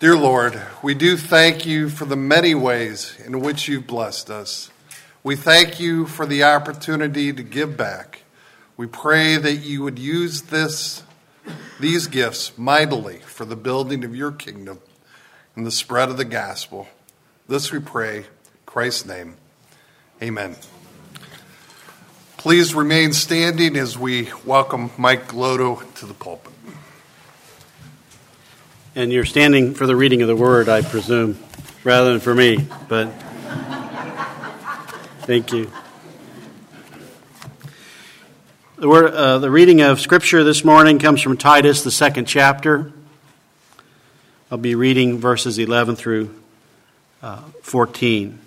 Dear Lord, we do thank you for the many ways in which you've blessed us. We thank you for the opportunity to give back. We pray that you would use this, these gifts mightily for the building of your kingdom and the spread of the gospel. This we pray, in Christ's name. Amen. Please remain standing as we welcome Mike Loto to the pulpit. And you're standing for the reading of the word, I presume, rather than for me, but thank you. The, word, uh, the reading of Scripture this morning comes from Titus, the second chapter. I'll be reading verses 11 through uh, 14.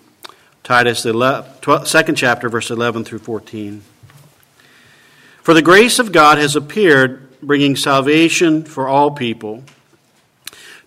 Titus, the 12, second chapter, verse 11 through 14. For the grace of God has appeared, bringing salvation for all people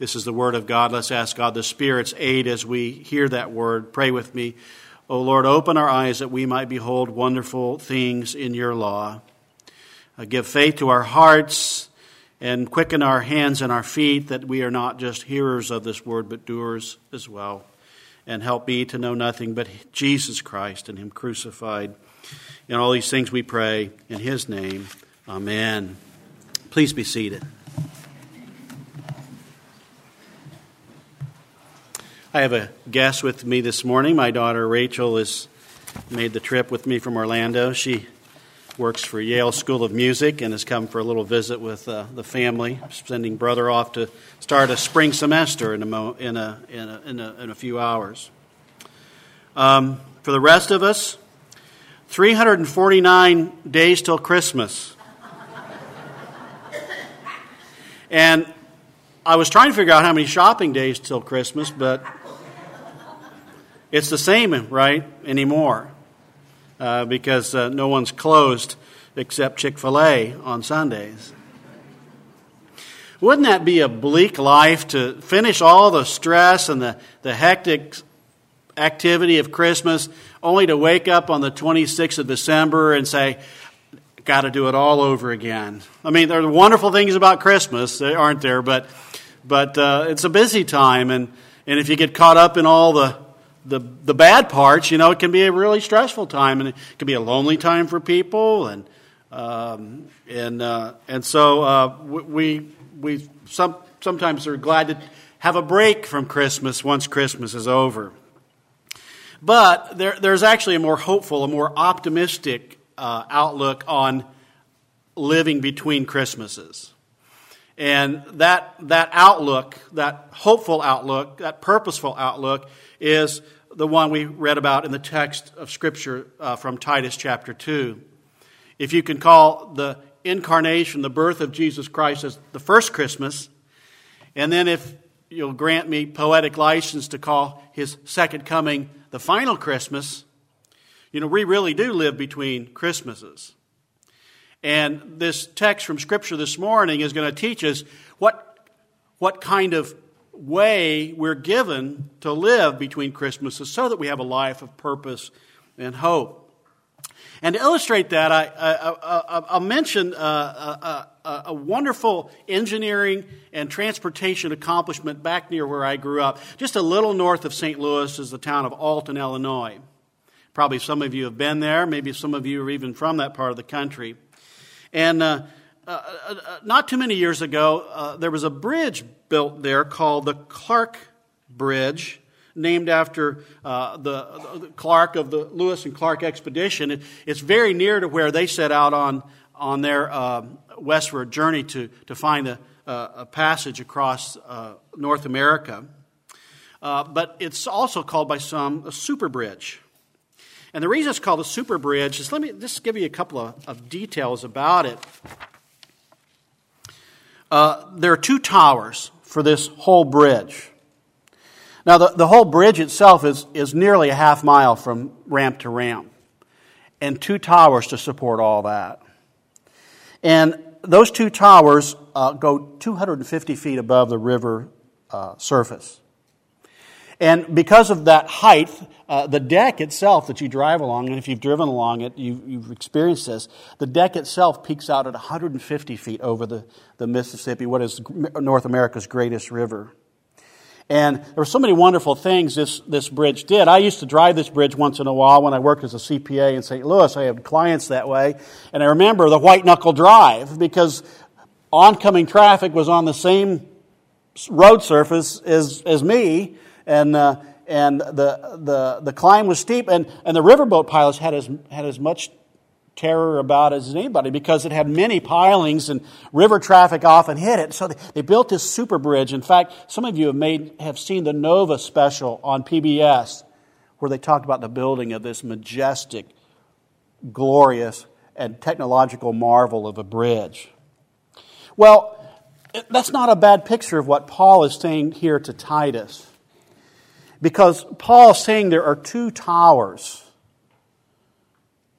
This is the word of God. Let's ask God the Spirit's aid as we hear that word. Pray with me. O oh Lord, open our eyes that we might behold wonderful things in your law. Uh, give faith to our hearts and quicken our hands and our feet that we are not just hearers of this word, but doers as well. And help me to know nothing but Jesus Christ and Him crucified. In all these things we pray in His name. Amen. Please be seated. I have a guest with me this morning. My daughter Rachel has made the trip with me from Orlando. She works for Yale School of Music and has come for a little visit with uh, the family, sending brother off to start a spring semester in a, mo- in a, in a, in a, in a few hours. Um, for the rest of us, 349 days till Christmas. and I was trying to figure out how many shopping days till Christmas, but it's the same, right, anymore, uh, because uh, no one's closed except Chick fil A on Sundays. Wouldn't that be a bleak life to finish all the stress and the, the hectic activity of Christmas only to wake up on the 26th of December and say, got to do it all over again? I mean, there are wonderful things about Christmas, aren't there? But, but uh, it's a busy time, and, and if you get caught up in all the the, the bad parts, you know, it can be a really stressful time, and it can be a lonely time for people, and um, and uh, and so uh, we we some, sometimes are glad to have a break from Christmas once Christmas is over. But there, there's actually a more hopeful, a more optimistic uh, outlook on living between Christmases. And that, that outlook, that hopeful outlook, that purposeful outlook, is the one we read about in the text of Scripture uh, from Titus chapter 2. If you can call the incarnation, the birth of Jesus Christ, as the first Christmas, and then if you'll grant me poetic license to call his second coming the final Christmas, you know, we really do live between Christmases. And this text from Scripture this morning is going to teach us what, what kind of way we're given to live between Christmases so that we have a life of purpose and hope. And to illustrate that, I, will mention a, a, a, a, wonderful engineering and transportation accomplishment back near where I grew up. Just a little north of St. Louis is the town of Alton, Illinois. Probably some of you have been there. Maybe some of you are even from that part of the country. And uh, uh, uh, uh, not too many years ago, uh, there was a bridge built there called the Clark Bridge, named after the, the, Clark of the Lewis and Clark expedition. It, it's very near to where they set out on, on their westward journey to, to find a, a passage across North America. but it's also called by some a super bridge. And the reason it's called a super bridge is let me just give you a couple of, of details about it. Uh, there are two towers for this whole bridge. Now, the, the whole bridge itself is, is nearly a half mile from ramp to ramp, and two towers to support all that. And those two towers uh, go 250 feet above the river uh, surface. And because of that height, uh, the deck itself that you drive along, and if you've driven along it, you've, you've, experienced this, the deck itself peaks out at 150 feet over the, the Mississippi, what is North America's greatest river. And there were so many wonderful things this, this bridge did. I used to drive this bridge once in a while when I worked as a CPA in St. Louis. I had clients that way. And I remember the white knuckle drive because oncoming traffic was on the same road surface as, as me and, uh, and the, the, the climb was steep, and, and the riverboat pilots had as, had as much terror about it as anybody because it had many pilings and river traffic often hit it. So they, they built this super bridge. In fact, some of you have, made, have seen the Nova special on PBS where they talked about the building of this majestic, glorious, and technological marvel of a bridge. Well, that's not a bad picture of what Paul is saying here to Titus. Because Paul is saying there are two towers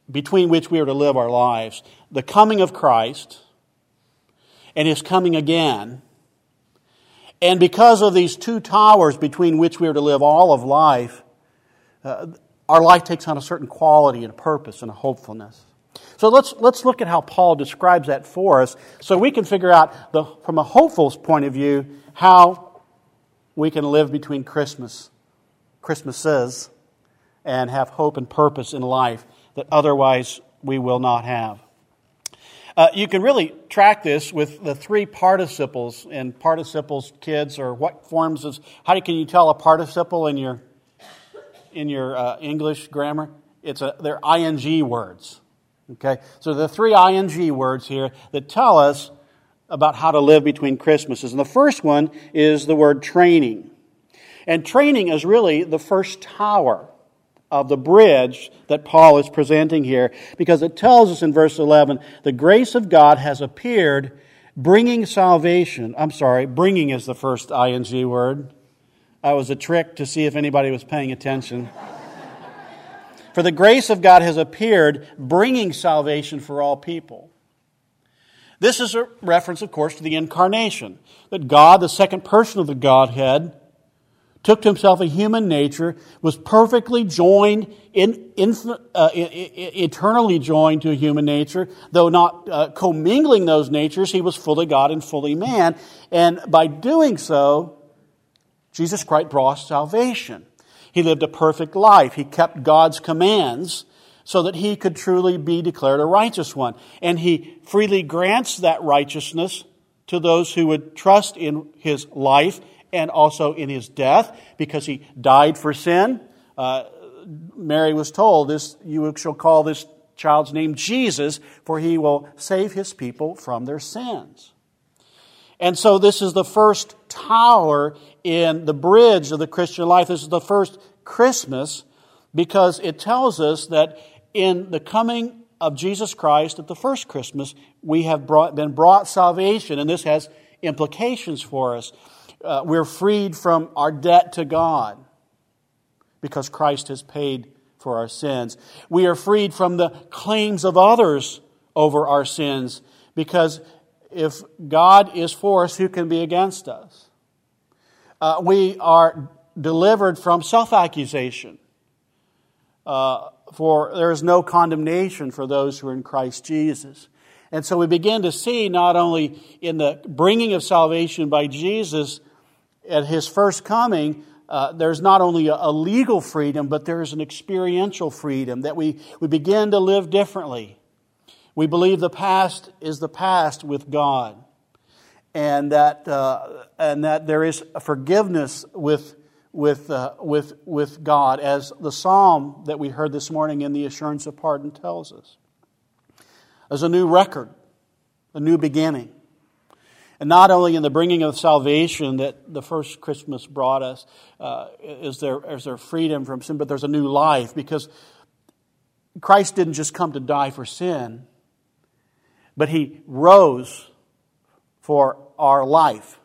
between which we are to live our lives the coming of Christ and his coming again. And because of these two towers between which we are to live all of life, uh, our life takes on a certain quality and a purpose and a hopefulness. So let's, let's look at how Paul describes that for us so we can figure out, the, from a hopeful's point of view, how we can live between Christmas Christmases and have hope and purpose in life that otherwise we will not have. Uh, you can really track this with the three participles, and participles, kids, or what forms of how can you tell a participle in your in your uh, English grammar? It's a they're ing words. Okay, so the three ing words here that tell us about how to live between Christmases, and the first one is the word training. And training is really the first tower of the bridge that Paul is presenting here because it tells us in verse 11 the grace of God has appeared bringing salvation. I'm sorry, bringing is the first ing word. That was a trick to see if anybody was paying attention. for the grace of God has appeared bringing salvation for all people. This is a reference, of course, to the incarnation. That God, the second person of the Godhead, took to himself a human nature, was perfectly joined, in, in, uh, eternally joined to a human nature, though not uh, commingling those natures, he was fully God and fully man. And by doing so, Jesus Christ brought salvation. He lived a perfect life. He kept God's commands so that he could truly be declared a righteous one. And he freely grants that righteousness to those who would trust in his life and also in his death because he died for sin. Uh, Mary was told, "This you shall call this child's name Jesus, for he will save his people from their sins." And so this is the first tower in the bridge of the Christian life. This is the first Christmas because it tells us that in the coming of Jesus Christ at the first Christmas, we have brought, been brought salvation, and this has implications for us uh, we're freed from our debt to God because Christ has paid for our sins. We are freed from the claims of others over our sins because if God is for us, who can be against us? Uh, we are delivered from self accusation. Uh, for there is no condemnation for those who are in Christ Jesus. And so we begin to see not only in the bringing of salvation by Jesus at his first coming, uh, there's not only a, legal freedom, but there's an experiential freedom that we, we begin to live differently. We believe the past is the past with God, and that, uh, and that there is forgiveness with, with, uh, with, with God, as the psalm that we heard this morning in the assurance of pardon tells us. As a new record, a new beginning. And not only in the bringing of salvation that the first Christmas brought us uh, is, there, is there freedom from sin, but there's a new life because Christ didn't just come to die for sin, but he rose for our life.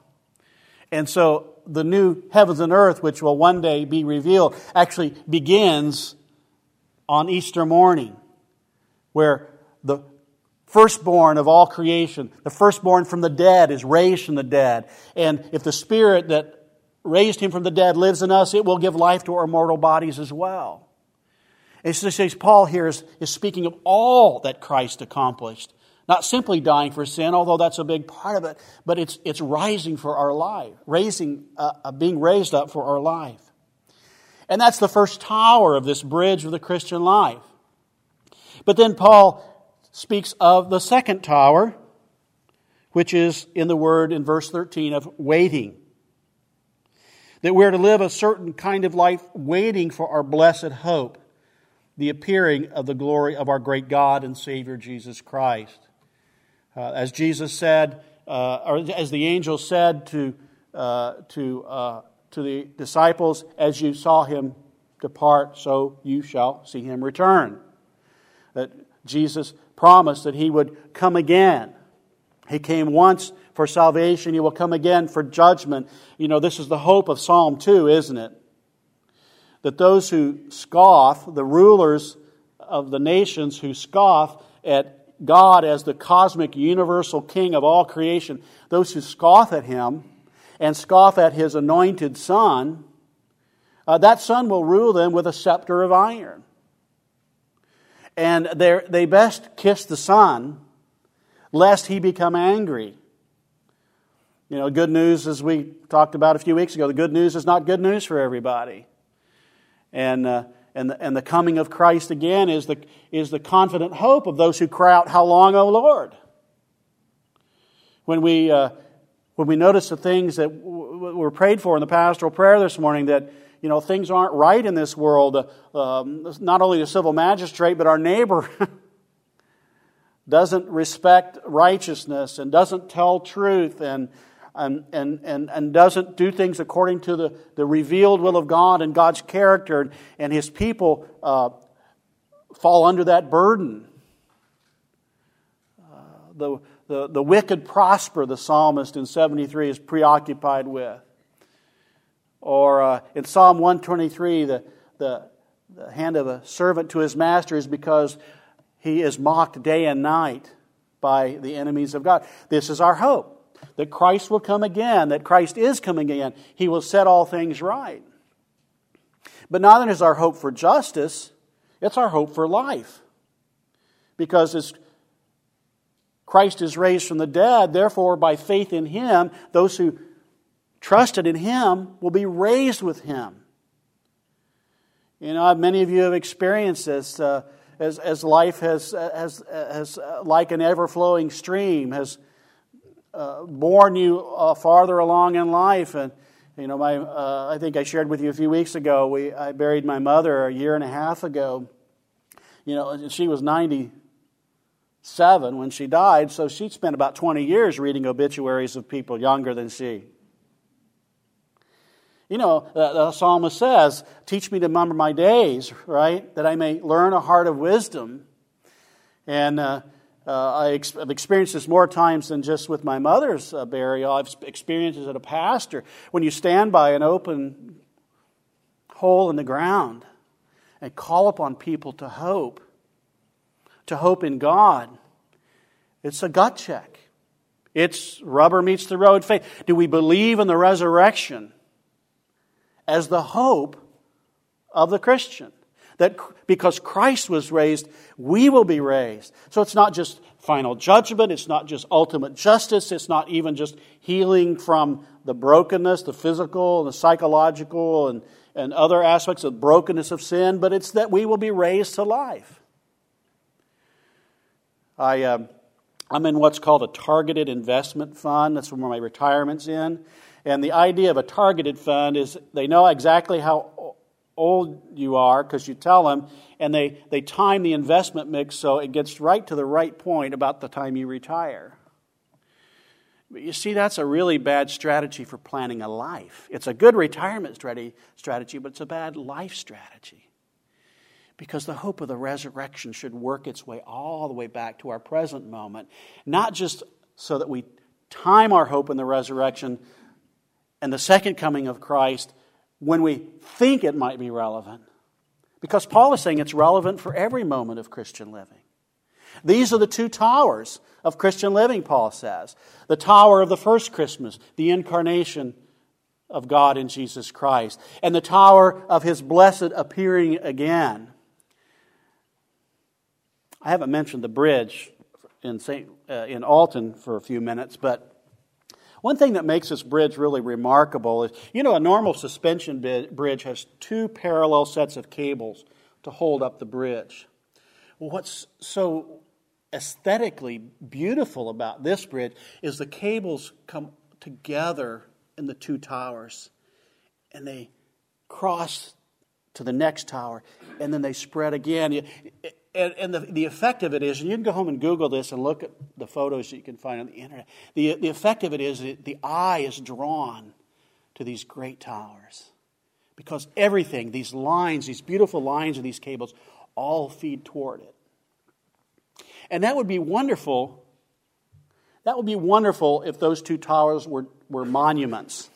And so the new heavens and earth, which will one day be revealed, actually begins on Easter morning, where the firstborn of all creation, the firstborn from the dead, is raised from the dead. And if the Spirit that raised him from the dead lives in us, it will give life to our mortal bodies as well. And so says Paul here is, is speaking of all that Christ accomplished. Not simply dying for sin, although that's a big part of it, but it's, it's rising for our life, raising, uh, uh being raised up for our life. And that's the first tower of this bridge of the Christian life. But then Paul speaks of the second tower, which is in the word in verse 13 of waiting. That we're to live a certain kind of life waiting for our blessed hope, the appearing of the glory of our great God and Savior Jesus Christ. Uh, as Jesus said, uh, or as the angel said to, uh, to, uh, to the disciples, as you saw him depart, so you shall see him return. That Jesus promised that he would come again. He came once for salvation, he will come again for judgment. You know, this is the hope of Psalm 2, isn't it? That those who scoff, the rulers of the nations who scoff at God as the cosmic universal king of all creation, those who scoff at him and scoff at his anointed son, uh, that son will rule them with a scepter of iron. And they best kiss the son lest he become angry. You know, good news, as we talked about a few weeks ago, the good news is not good news for everybody. And, uh, and, the, and the coming of Christ again is the, is the confident hope of those who cry out, How long, O Lord? When we, uh, when we notice the things that w- were prayed for in the pastoral prayer this morning, that you know, things aren't right in this world, um, not only the civil magistrate, but our neighbor doesn't respect righteousness and doesn't tell truth and and, and, and, and doesn't do things according to the, the revealed will of God and God's character, and, and his people uh, fall under that burden. Uh, the, the, the wicked prosper, the psalmist in 73 is preoccupied with. Or uh, in Psalm 123, the, the, the hand of a servant to his master is because he is mocked day and night by the enemies of God. This is our hope that Christ will come again, that Christ is coming again. He will set all things right. But not only is our hope for justice, it's our hope for life. Because as Christ is raised from the dead, therefore, by faith in Him, those who trusted in Him will be raised with Him. You know, many of you have experienced this uh, as, as life has, has, has, uh, like an ever flowing stream, has uh, borne you uh, farther along in life. And, you know, my, uh, I think I shared with you a few weeks ago, we, I buried my mother a year and a half ago. You know, she was 97 when she died, so she spent about 20 years reading obituaries of people younger than she. You know, the, the psalmist says, Teach me to remember my days, right? That I may learn a heart of wisdom. And, uh, uh, I have experienced this more times than just with my mother's uh, burial. I've experienced it as a pastor. When you stand by an open hole in the ground and call upon people to hope, to hope in God, it's a gut check. It's rubber meets the road faith. Do we believe in the resurrection as the hope of the Christian? That because Christ was raised, we will be raised. So it's not just final judgment, it's not just ultimate justice, it's not even just healing from the brokenness, the physical the psychological and, and other aspects of brokenness of sin, but it's that we will be raised to life. I, uh, I'm in what's called a targeted investment fund. That's where my retirement's in. And the idea of a targeted fund is they know exactly how old you are because you tell them, and they, they time the investment mix so it gets right to the right point about the time you retire. But you see, that's a really bad strategy for planning a life. It's a good retirement strategy, but it's a bad life strategy. Because the hope of the resurrection should work its way all the way back to our present moment, not just so that we time our hope in the resurrection and the second coming of Christ when we think it might be relevant. Because Paul is saying it's relevant for every moment of Christian living. These are the two towers of Christian living, Paul says. The tower of the first Christmas, the incarnation of God in Jesus Christ, and the tower of his blessed appearing again. I haven't mentioned the bridge in, Saint, uh, in Alton for a few minutes, but one thing that makes this bridge really remarkable is you know, a normal suspension bridge has two parallel sets of cables to hold up the bridge. Well, what's so aesthetically beautiful about this bridge is the cables come together in the two towers and they cross to the next tower and then they spread again. And, and the, the effect of it is, and you can go home and Google this and look at the photos that you can find on the internet. The, the effect of it is that the eye is drawn to these great towers because everything, these lines, these beautiful lines of these cables, all feed toward it. And that would be wonderful. That would be wonderful if those two towers were, were monuments.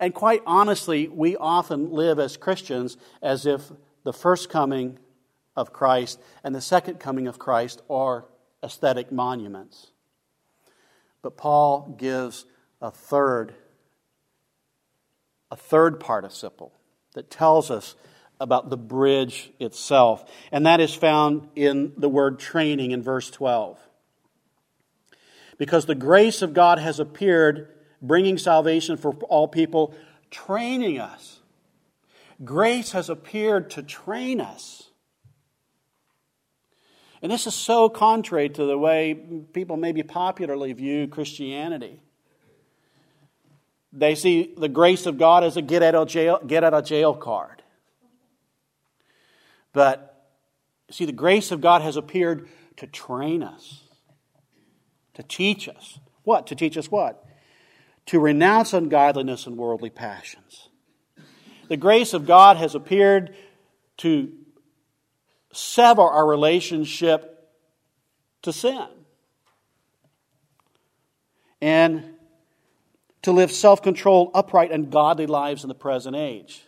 And quite honestly, we often live as Christians as if the first coming of Christ and the second coming of Christ are aesthetic monuments. But Paul gives a third, a third participle that tells us about the bridge itself. And that is found in the word training in verse 12. Because the grace of God has appeared, bringing salvation for all people, training us Grace has appeared to train us. And this is so contrary to the way people maybe popularly view Christianity. They see the grace of God as a get out of jail, get out of jail card. But see, the grace of God has appeared to train us, to teach us. What? To teach us what? To renounce ungodliness and worldly passions the grace of God has appeared to sever our relationship to sin and to live self controlled, upright, and godly lives in the present age.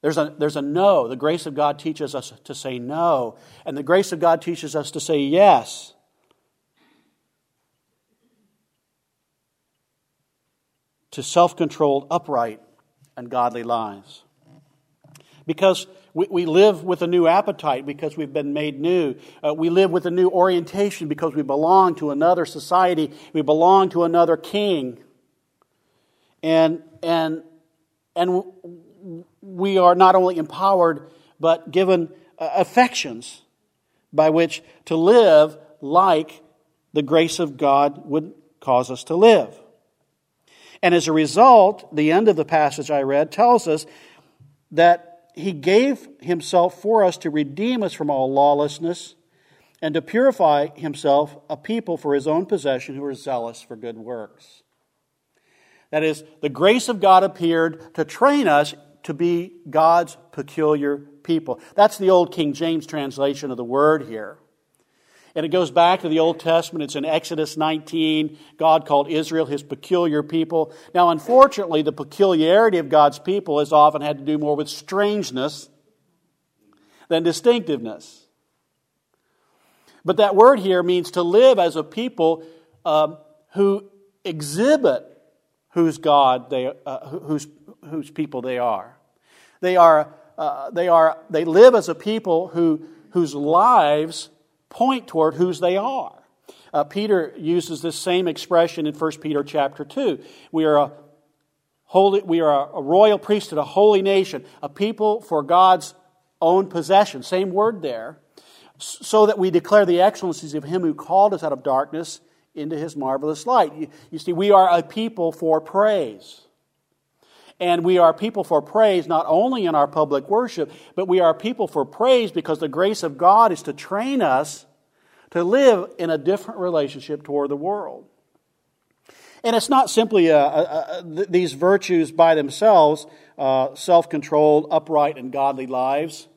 There's a, there's a no. The grace of God teaches us to say no, and the grace of God teaches us to say yes. To self controlled, upright, and godly lives. Because we, we live with a new appetite because we've been made new. Uh, we live with a new orientation because we belong to another society. We belong to another king. And, and, and we are not only empowered, but given uh, affections by which to live like the grace of God would cause us to live. And as a result, the end of the passage I read tells us that he gave himself for us to redeem us from all lawlessness and to purify himself a people for his own possession who are zealous for good works. That is, the grace of God appeared to train us to be God's peculiar people. That's the old King James translation of the word here. And it goes back to the Old Testament. It's in Exodus 19. God called Israel his peculiar people. Now, unfortunately, the peculiarity of God's people has often had to do more with strangeness than distinctiveness. But that word here means to live as a people uh, who exhibit whose God they, uh, whose, whose people they are. They are, uh, they are, they live as a people who, whose lives point toward whose they are. Uh, Peter uses this same expression in 1 Peter chapter 2. We are a holy, we are a royal priesthood, a holy nation, a people for God's own possession. Same word there. So that we declare the excellencies of him who called us out of darkness into his marvelous light. You, you see, we are a people for praise. And we are people for praise not only in our public worship, but we are people for praise because the grace of God is to train us to live in a different relationship toward the world. And it's not simply a, a, a, these virtues by themselves, uh, self controlled, upright, and godly lives,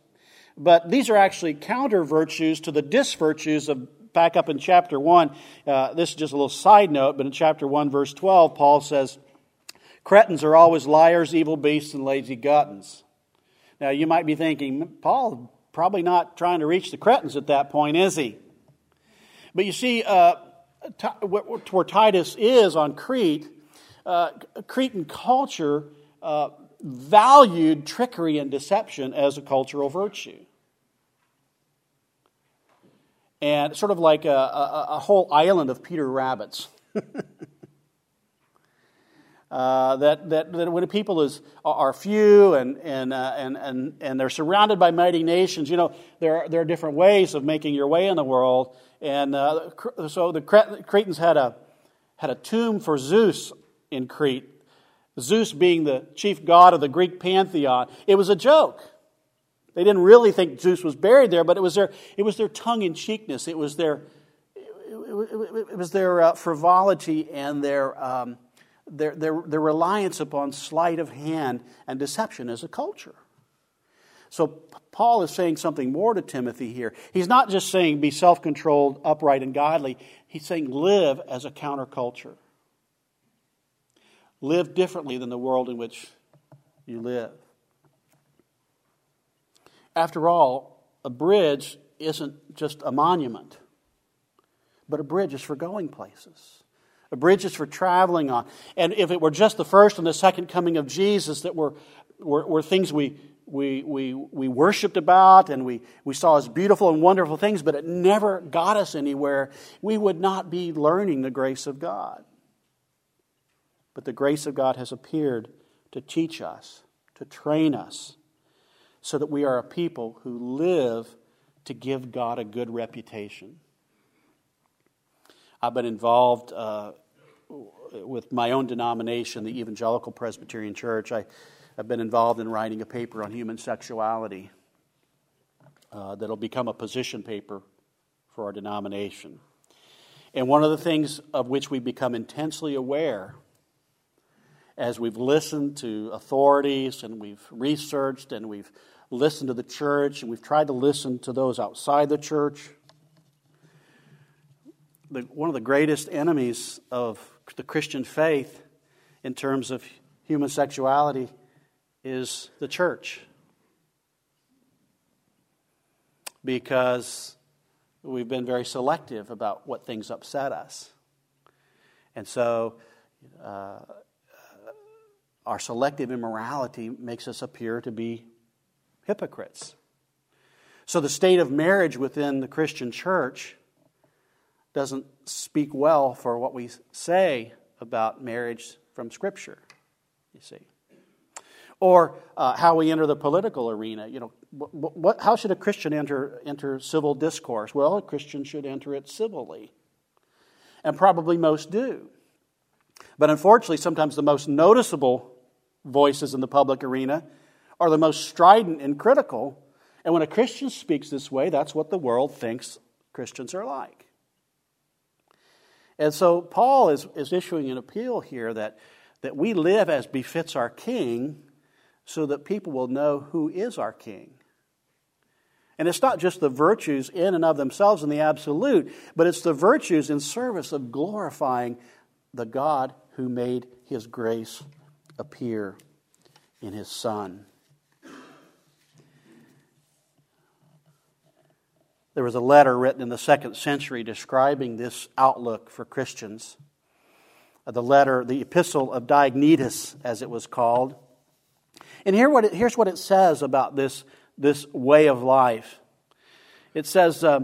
but these are actually counter virtues to the disvirtues of back up in chapter 1, uh, this is just a little side note, but in chapter 1, verse 12, Paul says, Cretans are always liars, evil beasts, and lazy gluttons. Now, you might be thinking, Paul probably not trying to reach the Cretans at that point, is he? But you see, uh, where Titus is on Crete, uh, Cretan culture uh, valued trickery and deception as a cultural virtue. And sort of like a, a, a whole island of Peter Rabbits. Uh, that, that, that when people is, are few and, and, uh, and, and, and they're surrounded by mighty nations, you know, there are, there are different ways of making your way in the world. And uh, so the Cretans had a, had a tomb for Zeus in Crete, Zeus being the chief god of the Greek pantheon. It was a joke. They didn't really think Zeus was buried there, but it was their, it was their tongue in cheekness. It was their, it, was their uh, frivolity and their, um, their, their, their reliance upon sleight of hand and deception as a culture. So Paul is saying something more to Timothy here. He's not just saying be self controlled, upright, and godly. He's saying live as a counterculture. Live differently than the world in which you live. After all, a bridge isn't just a monument, but a bridge is for going places. A bridge is for traveling on. And if it were just the first and the second coming of Jesus that were, were, were things we, we, we, we worshiped about and we, we saw as beautiful and wonderful things, but it never got us anywhere, we would not be learning the grace of God. But the grace of God has appeared to teach us, to train us, so that we are a people who live to give God a good reputation. I've been involved uh, with my own denomination, the Evangelical Presbyterian Church. I, have been involved in writing a paper on human sexuality uh, that'll become a position paper for our denomination. And one of the things of which we become intensely aware as we've listened to authorities and we've researched and we've listened to the church and we've tried to listen to those outside the church the, one of the greatest enemies of the Christian faith in terms of human sexuality is the church. Because we've been very selective about what things upset us. And so uh, our selective immorality makes us appear to be hypocrites. So the state of marriage within the Christian church doesn't speak well for what we say about marriage from Scripture, you see. Or uh, how we enter the political arena. You know, what, what, how should a Christian enter, enter civil discourse? Well, a Christian should enter it civilly. And probably most do. But unfortunately, sometimes the most noticeable voices in the public arena are the most strident and critical. And when a Christian speaks this way, that's what the world thinks Christians are like. And so Paul is, is issuing an appeal here that, that we live as befits our king so that people will know who is our king. And it's not just the virtues in and of themselves in the absolute, but it's the virtues in service of glorifying the God who made his grace appear in his Son. There was a letter written in the second century describing this outlook for Christians. Uh, the letter, the Epistle of Diognetus, as it was called. And here what it, here's what it says about this, this way of life. It says, uh,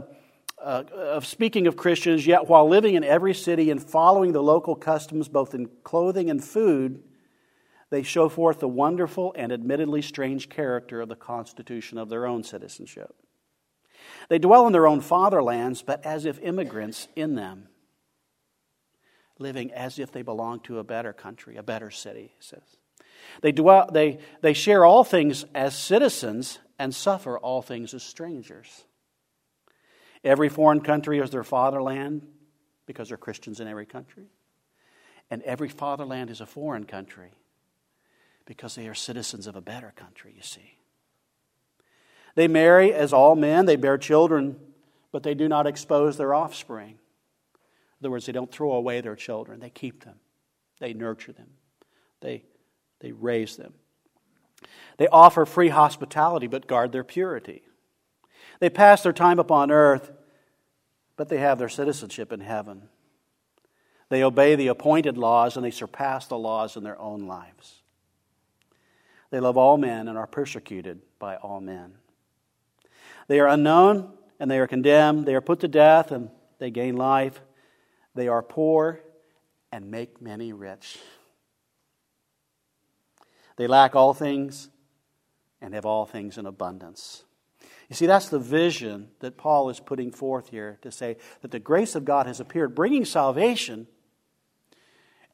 uh, of speaking of Christians, yet while living in every city and following the local customs, both in clothing and food, they show forth the wonderful and admittedly strange character of the constitution of their own citizenship. They dwell in their own fatherlands, but as if immigrants in them, living as if they belong to a better country, a better city, he says. They, dwell, they, they share all things as citizens and suffer all things as strangers. Every foreign country is their fatherland because they're Christians in every country. And every fatherland is a foreign country because they are citizens of a better country, you see. They marry as all men, they bear children, but they do not expose their offspring. In other words, they don't throw away their children, they keep them, they nurture them, they, they raise them. They offer free hospitality, but guard their purity. They pass their time upon earth, but they have their citizenship in heaven. They obey the appointed laws and they surpass the laws in their own lives. They love all men and are persecuted by all men. They are unknown and they are condemned. They are put to death and they gain life. They are poor and make many rich. They lack all things and have all things in abundance. You see, that's the vision that Paul is putting forth here to say that the grace of God has appeared, bringing salvation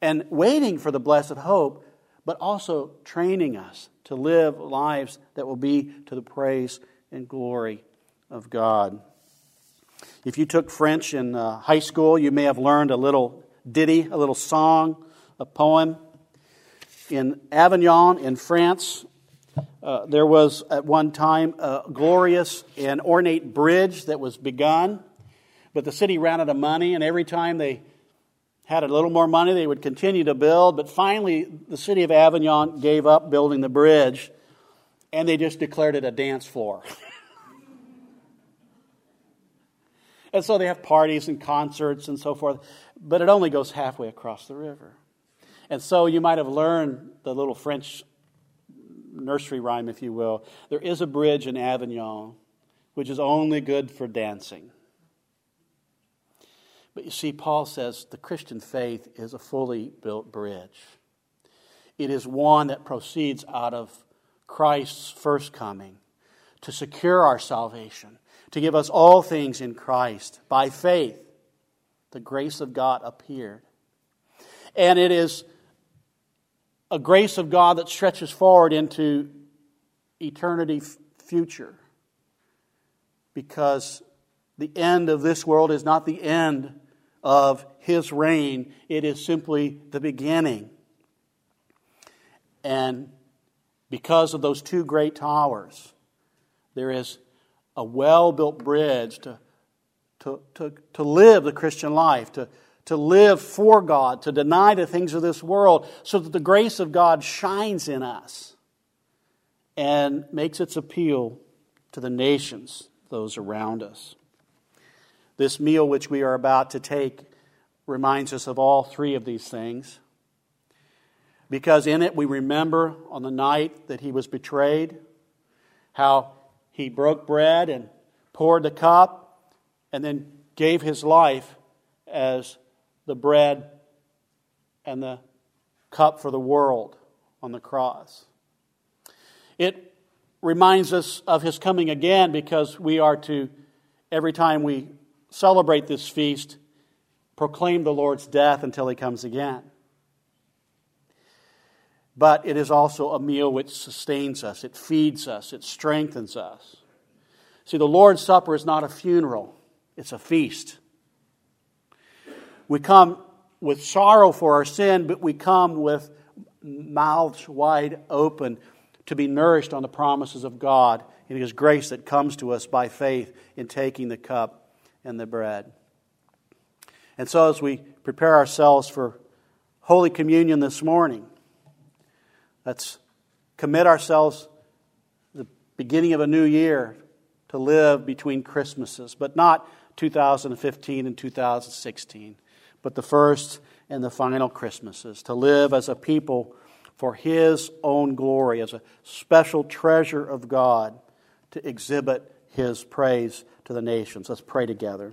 and waiting for the blessed hope, but also training us to live lives that will be to the praise and glory of God. If you took French in uh, high school, you may have learned a little ditty, a little song, a poem. In Avignon, in France, uh, there was at one time a glorious and ornate bridge that was begun, but the city ran out of money, and every time they had a little more money, they would continue to build. But finally, the city of Avignon gave up building the bridge, and they just declared it a dance floor. and so they have parties and concerts and so forth, but it only goes halfway across the river. And so you might have learned the little French nursery rhyme, if you will. There is a bridge in Avignon which is only good for dancing. But you see, Paul says the Christian faith is a fully built bridge. It is one that proceeds out of Christ's first coming to secure our salvation, to give us all things in Christ. By faith, the grace of God appeared. And it is a grace of God that stretches forward into eternity f- future. Because the end of this world is not the end of his reign, it is simply the beginning. And because of those two great towers, there is a well built bridge to, to, to, to live the Christian life, to, to live for God, to deny the things of this world, so that the grace of God shines in us and makes its appeal to the nations, those around us. This meal which we are about to take reminds us of all three of these things. Because in it we remember on the night that he was betrayed, how he broke bread and poured the cup and then gave his life as the bread and the cup for the world on the cross. It reminds us of his coming again because we are to, every time we celebrate this feast, proclaim the Lord's death until he comes again. But it is also a meal which sustains us, it feeds us, it strengthens us. See, the Lord's Supper is not a funeral, it's a feast. We come with sorrow for our sin, but we come with mouths wide open to be nourished on the promises of God and His grace that comes to us by faith in taking the cup and the bread. And so, as we prepare ourselves for Holy Communion this morning, let's commit ourselves the beginning of a new year to live between Christmases, but not 2015 and 2016, but the first and the final Christmases, to live as a people for His own glory, as a special treasure of God, to exhibit His praise to the nations. Let's pray together.